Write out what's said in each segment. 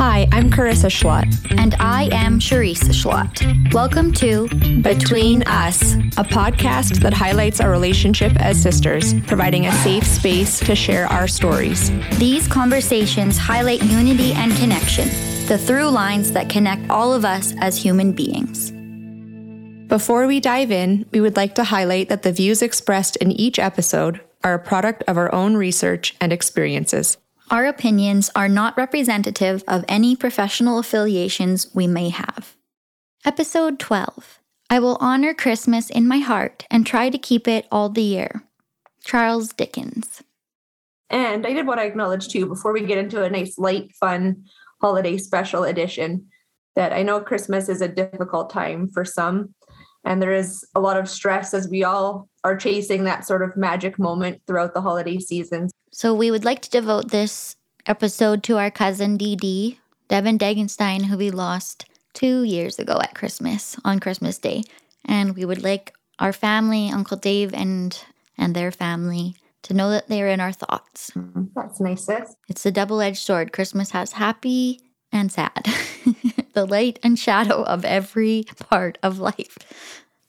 Hi, I'm Carissa Schlott. And I am Charisse Schlott. Welcome to Between Us, a podcast that highlights our relationship as sisters, providing a safe space to share our stories. These conversations highlight unity and connection, the through lines that connect all of us as human beings. Before we dive in, we would like to highlight that the views expressed in each episode are a product of our own research and experiences. Our opinions are not representative of any professional affiliations we may have. Episode 12 I will honor Christmas in my heart and try to keep it all the year. Charles Dickens. And I did want to acknowledge too, before we get into a nice, light, fun holiday special edition, that I know Christmas is a difficult time for some. And there is a lot of stress as we all are chasing that sort of magic moment throughout the holiday season. So we would like to devote this episode to our cousin Dee, Devin Degenstein, who we lost two years ago at Christmas on Christmas Day. And we would like our family, Uncle Dave and and their family, to know that they're in our thoughts. Mm-hmm. That's nice, sis. It's a double-edged sword. Christmas has happy and sad. the light and shadow of every part of life.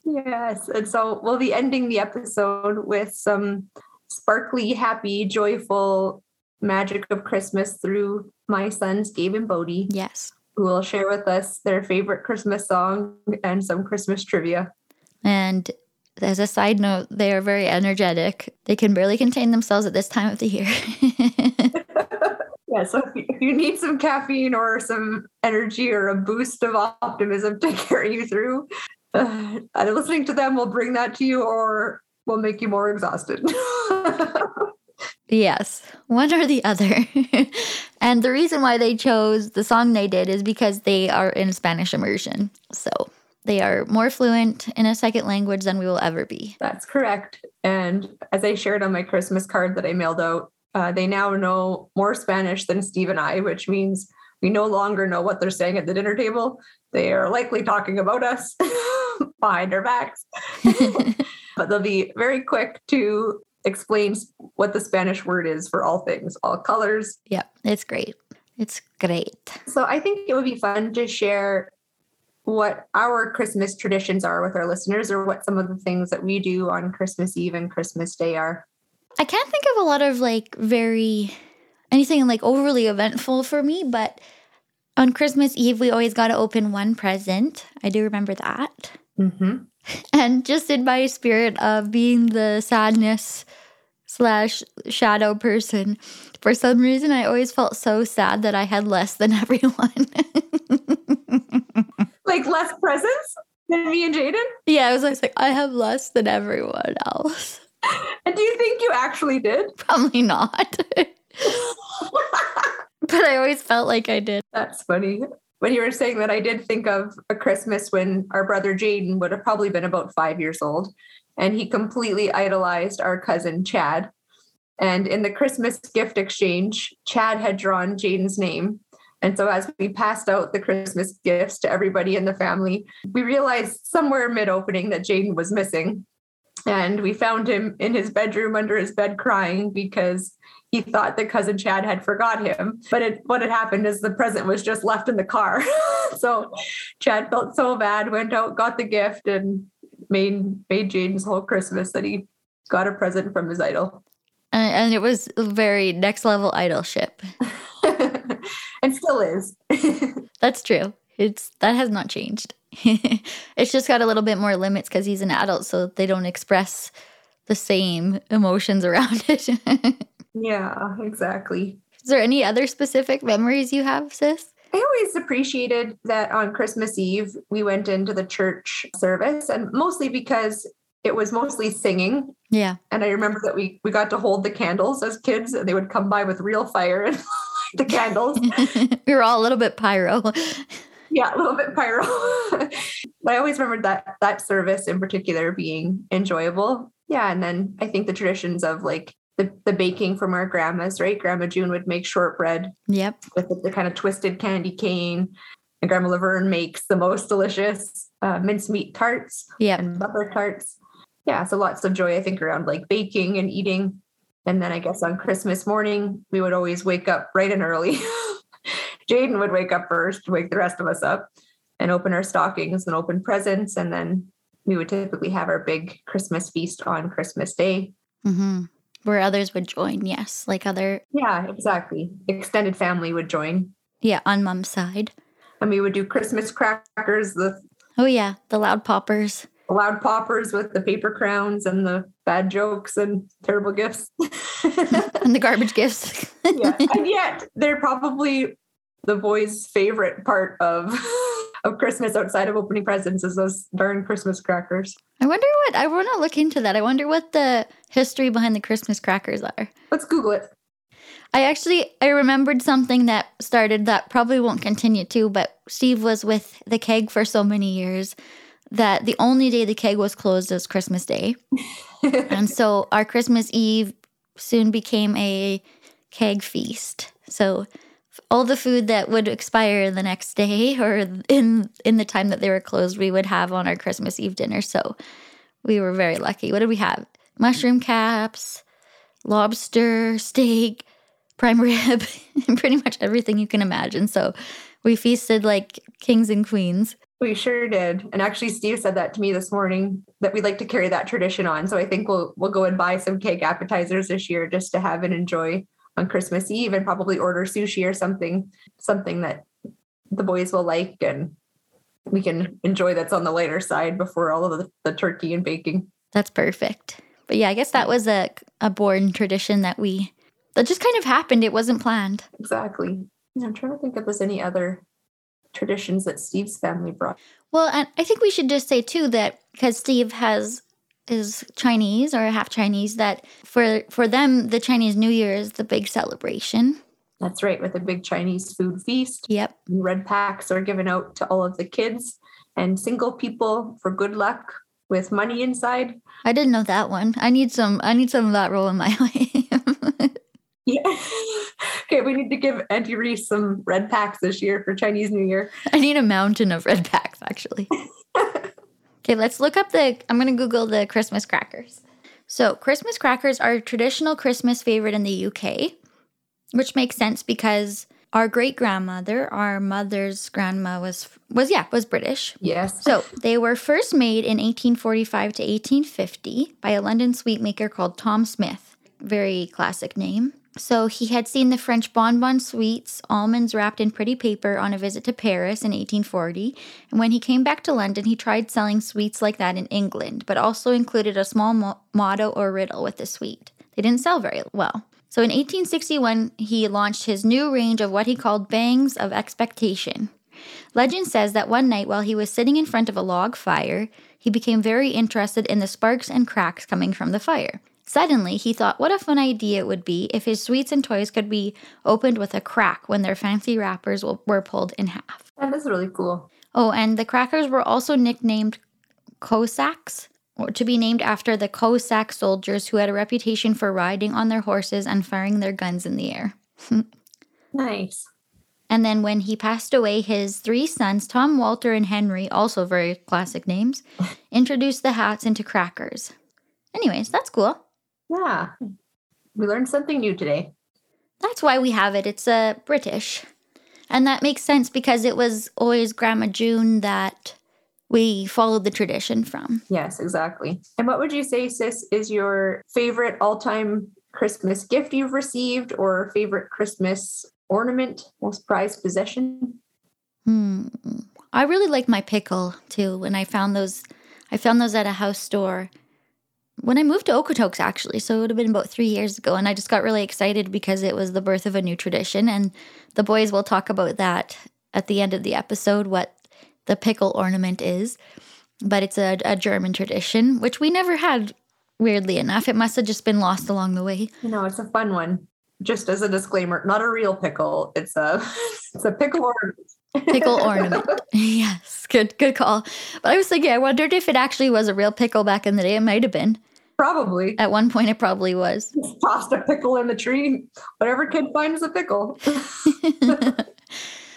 Yes. And so we'll be ending the episode with some sparkly, happy, joyful magic of Christmas through my sons, Gabe and Bodie. Yes. Who will share with us their favorite Christmas song and some Christmas trivia. And as a side note, they are very energetic. They can barely contain themselves at this time of the year. yeah, so if you need some caffeine or some energy or a boost of optimism to carry you through, uh, listening to them will bring that to you or will make you more exhausted. yes, one or the other. and the reason why they chose the song they did is because they are in Spanish immersion. So they are more fluent in a second language than we will ever be. That's correct. And as I shared on my Christmas card that I mailed out, uh, they now know more Spanish than Steve and I, which means we no longer know what they're saying at the dinner table. They are likely talking about us behind our backs. But they'll be very quick to explain what the Spanish word is for all things, all colors. Yeah, it's great. It's great. So I think it would be fun to share what our Christmas traditions are with our listeners or what some of the things that we do on Christmas Eve and Christmas Day are. I can't think of a lot of like very anything like overly eventful for me, but on Christmas Eve, we always got to open one present. I do remember that. Mm-hmm. And just in my spirit of being the sadness slash shadow person, for some reason, I always felt so sad that I had less than everyone. like less presents than me and Jaden? Yeah, I was always like, I have less than everyone else. And do you think you actually did? Probably not. but I always felt like I did. That's funny when you were saying that, I did think of a Christmas when our brother Jaden would have probably been about five years old, and he completely idolized our cousin Chad. And in the Christmas gift exchange, Chad had drawn Jaden's name. And so, as we passed out the Christmas gifts to everybody in the family, we realized somewhere mid opening that Jaden was missing. And we found him in his bedroom under his bed crying because he thought that cousin Chad had forgot him. But it, what had happened is the present was just left in the car. so Chad felt so bad, went out, got the gift, and made made Jaden's whole Christmas that he got a present from his idol. And, and it was very next level idolship. and still is. That's true. It's that has not changed. it's just got a little bit more limits because he's an adult, so they don't express the same emotions around it. Yeah, exactly. Is there any other specific memories you have, sis? I always appreciated that on Christmas Eve, we went into the church service, and mostly because it was mostly singing. Yeah. And I remember that we we got to hold the candles as kids, and they would come by with real fire and the candles. we were all a little bit pyro. yeah, a little bit pyro. But I always remembered that that service in particular being enjoyable. Yeah, and then I think the traditions of like the, the baking from our grandmas, right? Grandma June would make shortbread. Yep. With the, the kind of twisted candy cane. And Grandma Laverne makes the most delicious uh, mincemeat tarts yep. and butter tarts. Yeah, so lots of joy, I think, around like baking and eating. And then I guess on Christmas morning, we would always wake up bright and early. Jaden would wake up first, wake the rest of us up, and open our stockings and open presents. And then we would typically have our big Christmas feast on Christmas Day. hmm Where others would join, yes. Like other, Yeah, exactly. Extended family would join. yeah, on mom's side. And we would do Christmas crackers, the Oh, yeah, the loud poppers. loud poppers with the paper crowns and the bad jokes and terrible gifts. and the garbage gifts. yeah. And yet they're probably the boys' favorite part of of Christmas outside of opening presents is those darn Christmas crackers. I wonder what, I want to look into that. I wonder what the history behind the Christmas crackers are. Let's Google it. I actually I remembered something that started that probably won't continue to, but Steve was with the keg for so many years that the only day the keg was closed was Christmas Day. and so our Christmas Eve soon became a keg feast. So all the food that would expire the next day or in in the time that they were closed, we would have on our Christmas Eve dinner. So we were very lucky. What did we have? Mushroom caps, lobster, steak, prime rib, and pretty much everything you can imagine. So we feasted like kings and queens. We sure did. And actually Steve said that to me this morning that we'd like to carry that tradition on. So I think we'll we'll go and buy some Keg appetizers this year just to have and enjoy on Christmas Eve and probably order sushi or something something that the boys will like and we can enjoy that's on the lighter side before all of the, the turkey and baking. That's perfect. But yeah, I guess that was a a born tradition that we that just kind of happened. It wasn't planned. Exactly. I'm trying to think if there's any other traditions that Steve's family brought. Well, and I think we should just say too that because Steve has is Chinese or half Chinese, that for for them the Chinese New Year is the big celebration. That's right, with a big Chinese food feast. Yep. Red packs are given out to all of the kids and single people for good luck with money inside. I didn't know that one. I need some I need some of that rolling my way. Yeah. okay, we need to give Auntie Reese some red packs this year for Chinese New Year. I need a mountain of red packs actually. okay, let's look up the I'm going to google the Christmas crackers. So, Christmas crackers are a traditional Christmas favorite in the UK, which makes sense because our great grandmother, our mother's grandma was was yeah, was British. Yes. So they were first made in 1845 to 1850 by a London sweet maker called Tom Smith. Very classic name. So he had seen the French bonbon sweets, almonds wrapped in pretty paper, on a visit to Paris in 1840. And when he came back to London, he tried selling sweets like that in England, but also included a small mo- motto or riddle with the sweet. They didn't sell very well. So in 1861, he launched his new range of what he called bangs of expectation. Legend says that one night while he was sitting in front of a log fire, he became very interested in the sparks and cracks coming from the fire. Suddenly, he thought what a fun idea it would be if his sweets and toys could be opened with a crack when their fancy wrappers were pulled in half. That is really cool. Oh, and the crackers were also nicknamed Cossacks, or to be named after the Cossack soldiers who had a reputation for riding on their horses and firing their guns in the air. Nice. And then when he passed away, his three sons, Tom, Walter, and Henry, also very classic names, introduced the hats into crackers. Anyways, that's cool. Yeah. We learned something new today. That's why we have it. It's uh, British. And that makes sense because it was always Grandma June that we followed the tradition from. Yes, exactly. And what would you say, sis, is your favorite all time Christmas gift you've received or favorite Christmas ornament, most prized possession? Hmm. I really like my pickle too. When I found those, I found those at a house store when I moved to Okotoks, actually. So it would have been about three years ago. And I just got really excited because it was the birth of a new tradition. And the boys will talk about that at the end of the episode, what the pickle ornament is. But it's a, a German tradition, which we never had, weirdly enough. It must have just been lost along the way. Know, it's a fun one. Just as a disclaimer, not a real pickle. It's a it's a pickle ornament. Pickle ornament. yes, good, good call. But I was thinking, I wondered if it actually was a real pickle back in the day. It might have been. Probably. At one point, it probably was. Tossed a pickle in the tree. Whatever kid finds a pickle.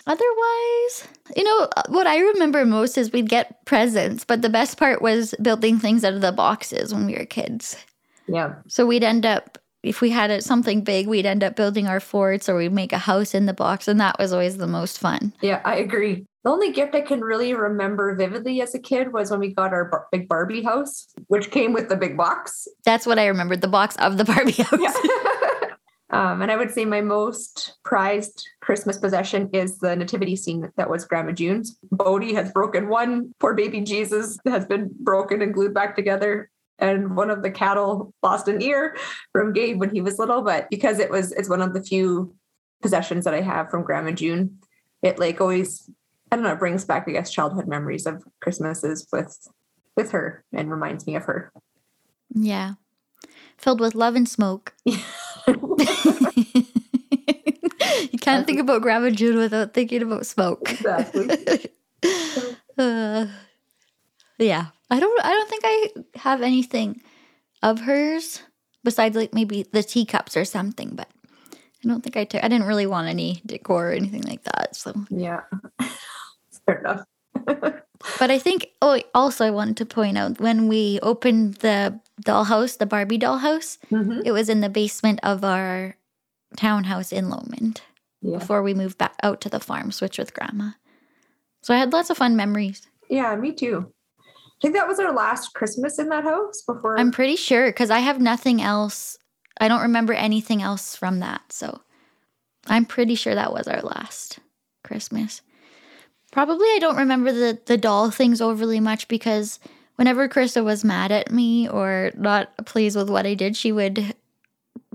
Otherwise, you know, uh, what I remember most is we'd get presents, but the best part was building things out of the boxes when we were kids. yeah. So we'd end up if we had something big, we'd end up building our forts or we'd make a house in the box. And that was always the most fun. Yeah, I agree. The only gift I can really remember vividly as a kid was when we got our bar- big Barbie house, which came with the big box. That's what I remembered the box of the Barbie house. Yeah. um, and I would say my most prized Christmas possession is the nativity scene that was Grandma June's. Bodie has broken one. Poor baby Jesus has been broken and glued back together and one of the cattle lost an ear from Gabe when he was little. But because it was, it's one of the few possessions that I have from Grandma June. It like always, I don't know, it brings back I guess childhood memories of Christmases with with her and reminds me of her. Yeah. Filled with love and smoke. you can't think about Grandma June without thinking about smoke. Exactly. uh, yeah. I don't I don't think I have anything of hers besides like maybe the teacups or something, but I don't think I took I didn't really want any decor or anything like that. So yeah. Fair enough. but I think oh also I wanted to point out when we opened the dollhouse, the Barbie dollhouse, Mhm. it was in the basement of our townhouse in Lomond Yeah. before we moved back out to the farm, switch with grandma. So I had lots of fun memories. Yeah, me too. I think that was our last Christmas in that house before I'm pretty sure because I have nothing else. I don't remember anything else from that. So I'm pretty sure that was our last Christmas. Probably I don't remember the, the doll things overly much because whenever Krista was mad at me or not pleased with what I did, she would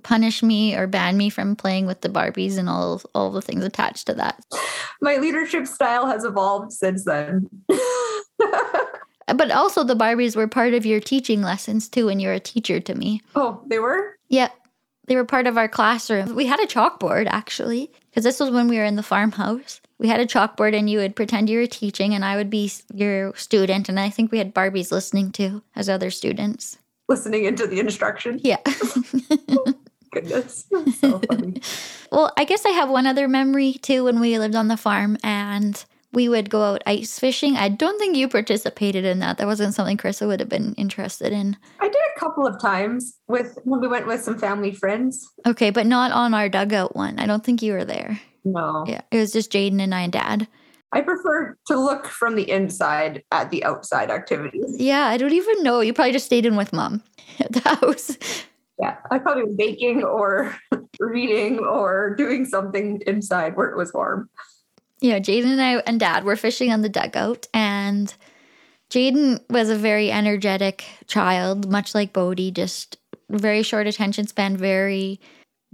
punish me or ban me from playing with the Barbies and all all the things attached to that. my leadership style has evolved since then. But also the Barbies were part of your teaching lessons too when you're a teacher to me. oh, they were? Yeah. They were part of our classroom. We had a chalkboard actually, because this was when we were in the farmhouse. We had a chalkboard and you would pretend you were teaching and I would be your student. And I think we had Barbies listening to as other students. Listening into the instruction. Yeah. Goodness. So funny. well, I guess I have one other memory too when we lived on the farm and we would go out ice fishing. I don't think you participated in that. That wasn't something Carissa would have been interested in. I did a couple of times with when we went with some family friends. Okay, but not on our dugout one. I don't think you were there. No. Yeah, it was just Jaden and I and Dad. I prefer to look from the inside at the outside activities. Yeah, I don't even know. You probably just stayed in with mom at the house. Yeah. I probably was baking or reading or doing something inside where it was warm. Yeah, Jaden and I and Dad were fishing on the dugout, and Jaden was a very energetic child, much like Bodie, just very short attention span, very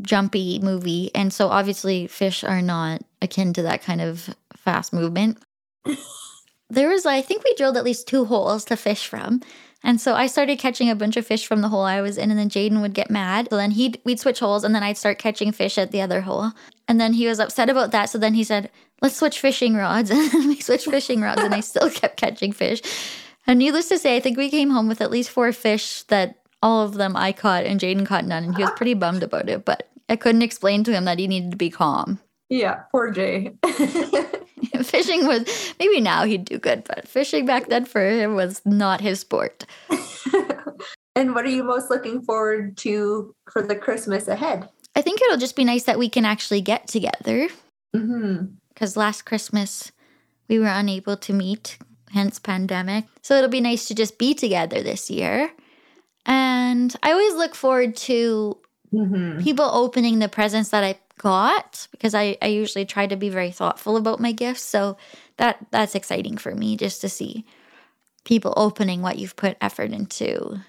jumpy movie. And so obviously fish are not akin to that kind of fast movement. there was I think we drilled at least two holes to fish from. And so I started catching a bunch of fish from the hole I was in, and then Jaden would get mad. So then he'd we'd switch holes, and then I'd start catching fish at the other hole. And then he was upset about that. So then he said, "Let's switch fishing rods." And we switched fishing rods, and I still kept catching fish. And needless to say, I think we came home with at least four fish that all of them I caught, and Jaden caught none, and he was pretty bummed about it. But I couldn't explain to him that he needed to be calm. Yeah, poor Jay. fishing was maybe now he'd do good, but fishing back then for him was not his sport. and what are you most looking forward to for the Christmas ahead? I think it'll just be nice that we can actually get together because last Christmas we were unable to meet, hence pandemic. So it'll be nice to just be together this year. And I always look forward to hmm people opening the presents that I got because I, I usually try to be very thoughtful about my gifts. So that that's exciting for me just to see people opening what you've put effort into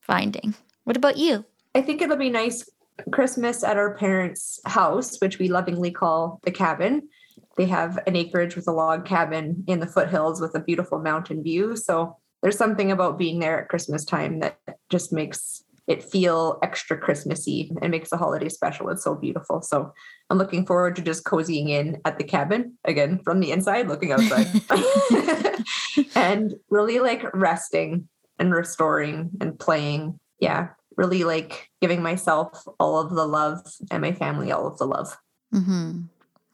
finding. What about you? I think it'll be nice Christmas at our parents' house, which we lovingly call the cabin. They have an acreage with a log cabin in the foothills with a beautiful mountain view. So there's something about being there at Christmas time that just makes it feel extra Christmassy and makes the holiday special. It's so beautiful. So I'm looking forward to just cozying in at the cabin again from the inside, looking outside, and really like resting and restoring and playing. Yeah, really like giving myself all of the love and my family all of the love. Mm-hmm.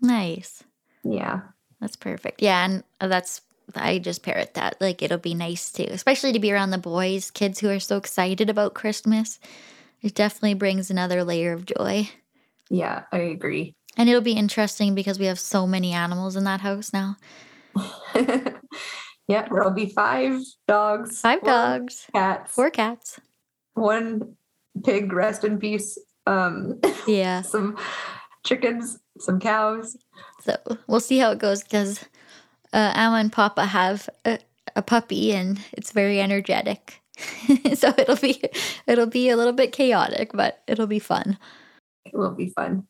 Nice. Yeah. That's perfect. Yeah, and that's I just parrot that. Like it'll be nice too, especially to be around the boys, kids who are so excited about Christmas. It definitely brings another layer of joy. Yeah, I agree. And it'll be interesting because we have so many animals in that house now. yeah, there'll be five dogs, Five four dogs, cats, four cats. one pig, rest in peace. Um, Yeah. some chickens, some cows. So we'll see how it goes because uh, and Papa have a, a puppy and it's very energetic. so it'll be it'll be a little bit chaotic, but it'll be fun. It will be fun.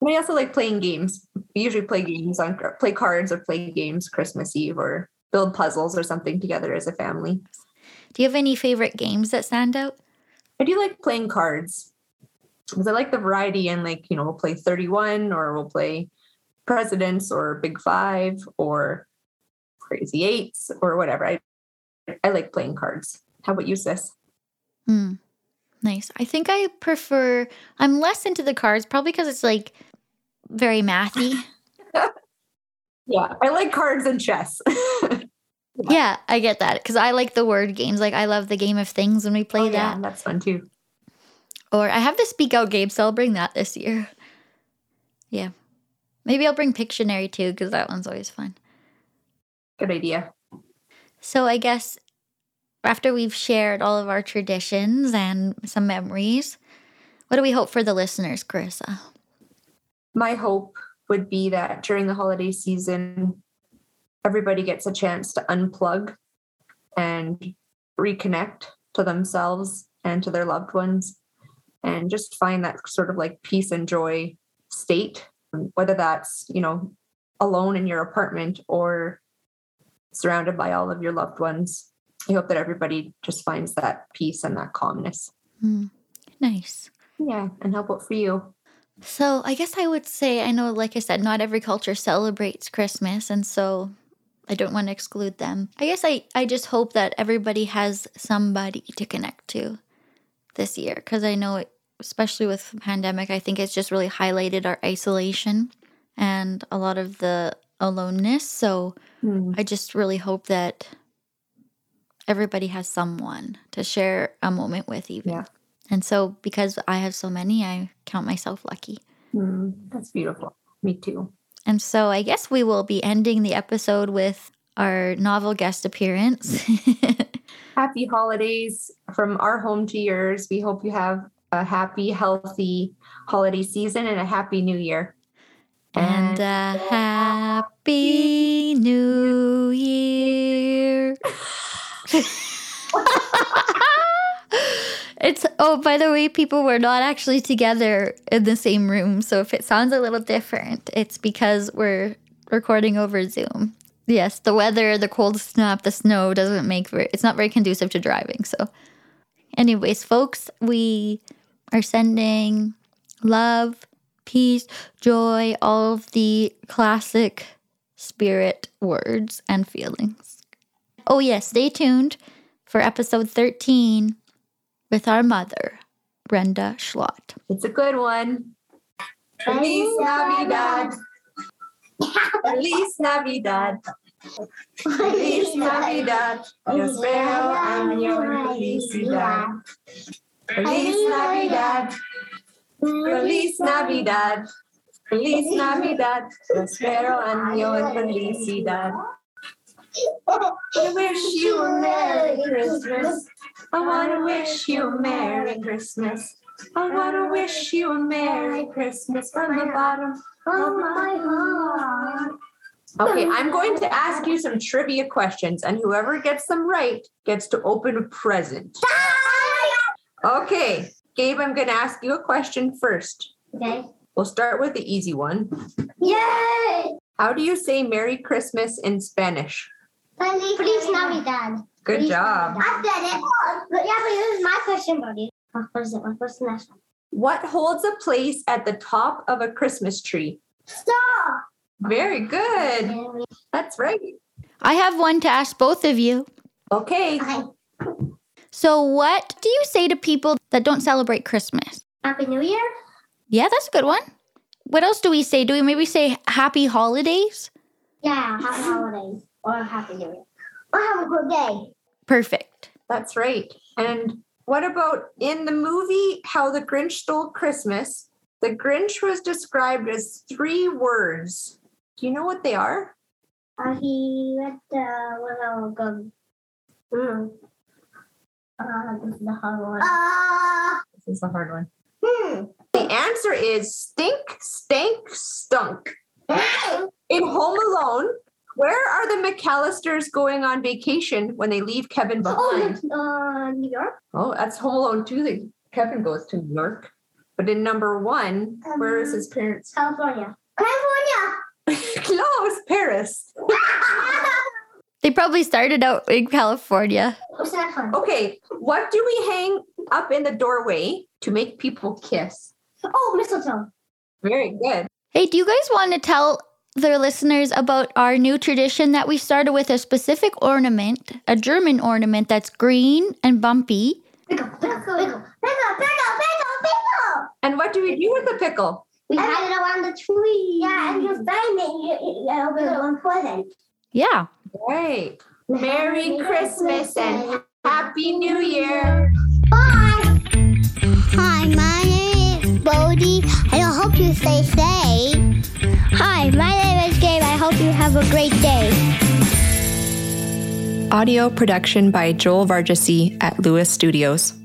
We also like playing games. We usually play games on play cards or play games Christmas Eve or build puzzles or something together as a family. Do you have any favorite games that stand out? I do like playing cards because I like the variety and like, you know, we'll play 31 or we'll play presidents or big five or crazy eights or whatever. I I like playing cards. How about you, sis? Hmm. Nice. I think I prefer. I'm less into the cards, probably because it's like very mathy. Yeah, I like cards and chess. yeah, I get that because I like the word games. Like I love the game of things when we play Oh, that. yeah, that's fun too. Or I have the speak out game, so I'll bring that this year. Yeah. Maybe I'll bring Pictionary too, because that one's always fun. Good idea. So I guess after we've shared all of our traditions and some memories, what do we hope for the listeners, Carissa? My hope would be that during the holiday season, everybody gets a chance to unplug and reconnect to themselves and to their loved ones and just find that sort of like peace and joy state, whether that's, you know, alone in your apartment or surrounded by all of your loved ones. I hope that everybody just finds that peace and that calmness. Hmm. Nice. Yeah. And how about for you? So I guess I would say, I know, like I said, not every culture celebrates Christmas, and so I don't want to exclude them. I guess I, I just hope that everybody has somebody to connect to this year, because I know, it, especially with the pandemic, I think it's just really highlighted our isolation and a lot of the aloneness. So Hmm. I just really hope that everybody has someone to share a moment with, even. Yeah. And so, because I have so many, I count myself lucky. Hmm, that's beautiful. Me too. And so, I guess we will be ending the episode with our novel guest appearance. Happy holidays from our home to yours. We hope you have a happy, healthy holiday season and a happy new year. and a happy new year. it's oh by the way people we're not actually together in the same room so if it sounds a little different it's because we're recording over zoom yes the weather the cold snap the snow doesn't make very, it's not very conducive to driving so anyways folks we are sending love peace joy all of the classic spirit words and feelings oh yes stay tuned for episode 13 with our mother, Brenda Schlott. It's a good one. Feliz Navidad. Feliz Navidad. Feliz Navidad. Yo espero año felicidad. Feliz Navidad. Feliz Navidad. Feliz Navidad. Yo espero año felicidad. I wish you a Merry Christmas. I want to wish you a Merry Christmas. I want to wish you a Merry Christmas from the bottom of my heart. Okay, I'm going to ask you some trivia questions, and whoever gets them right gets to open a present. Okay, Gabe, I'm going to ask you a question first. Okay. We'll start with the easy one. Yay! How do you say Merry Christmas in Spanish? Feliz, Navidad. Good Feliz job. Navidad. I said it. But yeah, but this is my question, buddy. What is it? What's the next one? What holds a place at the top of a Christmas tree? Stop! Very good. That's right. I have one to ask both of you. Okay. Okay. So, what do you say to people that don't celebrate Christmas? Happy New Year? Yeah, that's a good one. What else do we say? Do we maybe say happy holidays? Yeah, happy holidays. Or happy New Year. Or have a good day. Perfect. That's right. And what about in the movie How the Grinch Stole Christmas? The Grinch was described as three words. Do you know what they are? Uh, he went uh, with a gun. Mm. Uh, this is the hard one. Uh, This is a hard one. hmm. The answer is stink, stank, stunk. In Home Alone, where are the McAllisters going on vacation when they leave Kevin behind? Oh, uh, New York. Oh, that's Home Alone too. That Kevin goes to New York. But in number one, where is his parents? California. California. Close, Paris. They probably started out in California. What's the next one? Okay, what do we hang up in the doorway to make people kiss? Oh, mistletoe. Very good. Hey, do you guys want to tell their listeners about our new tradition that we started with a specific ornament, a German ornament that's green and bumpy? Pickle, pickle, pickle, pickle, pickle, pickle, pickle. And what do we do with the pickle? We hide it around the tree. Yeah, and you find it. You, you, you open it one present. Yeah. Right. Merry Christmas and Happy New Year. Bye. Hi, my name is Bodie, and I hope you stay safe. Hi, my name is Gabe. I hope you have a great day. Audio production by Joel Vargasy at Lewis Studios.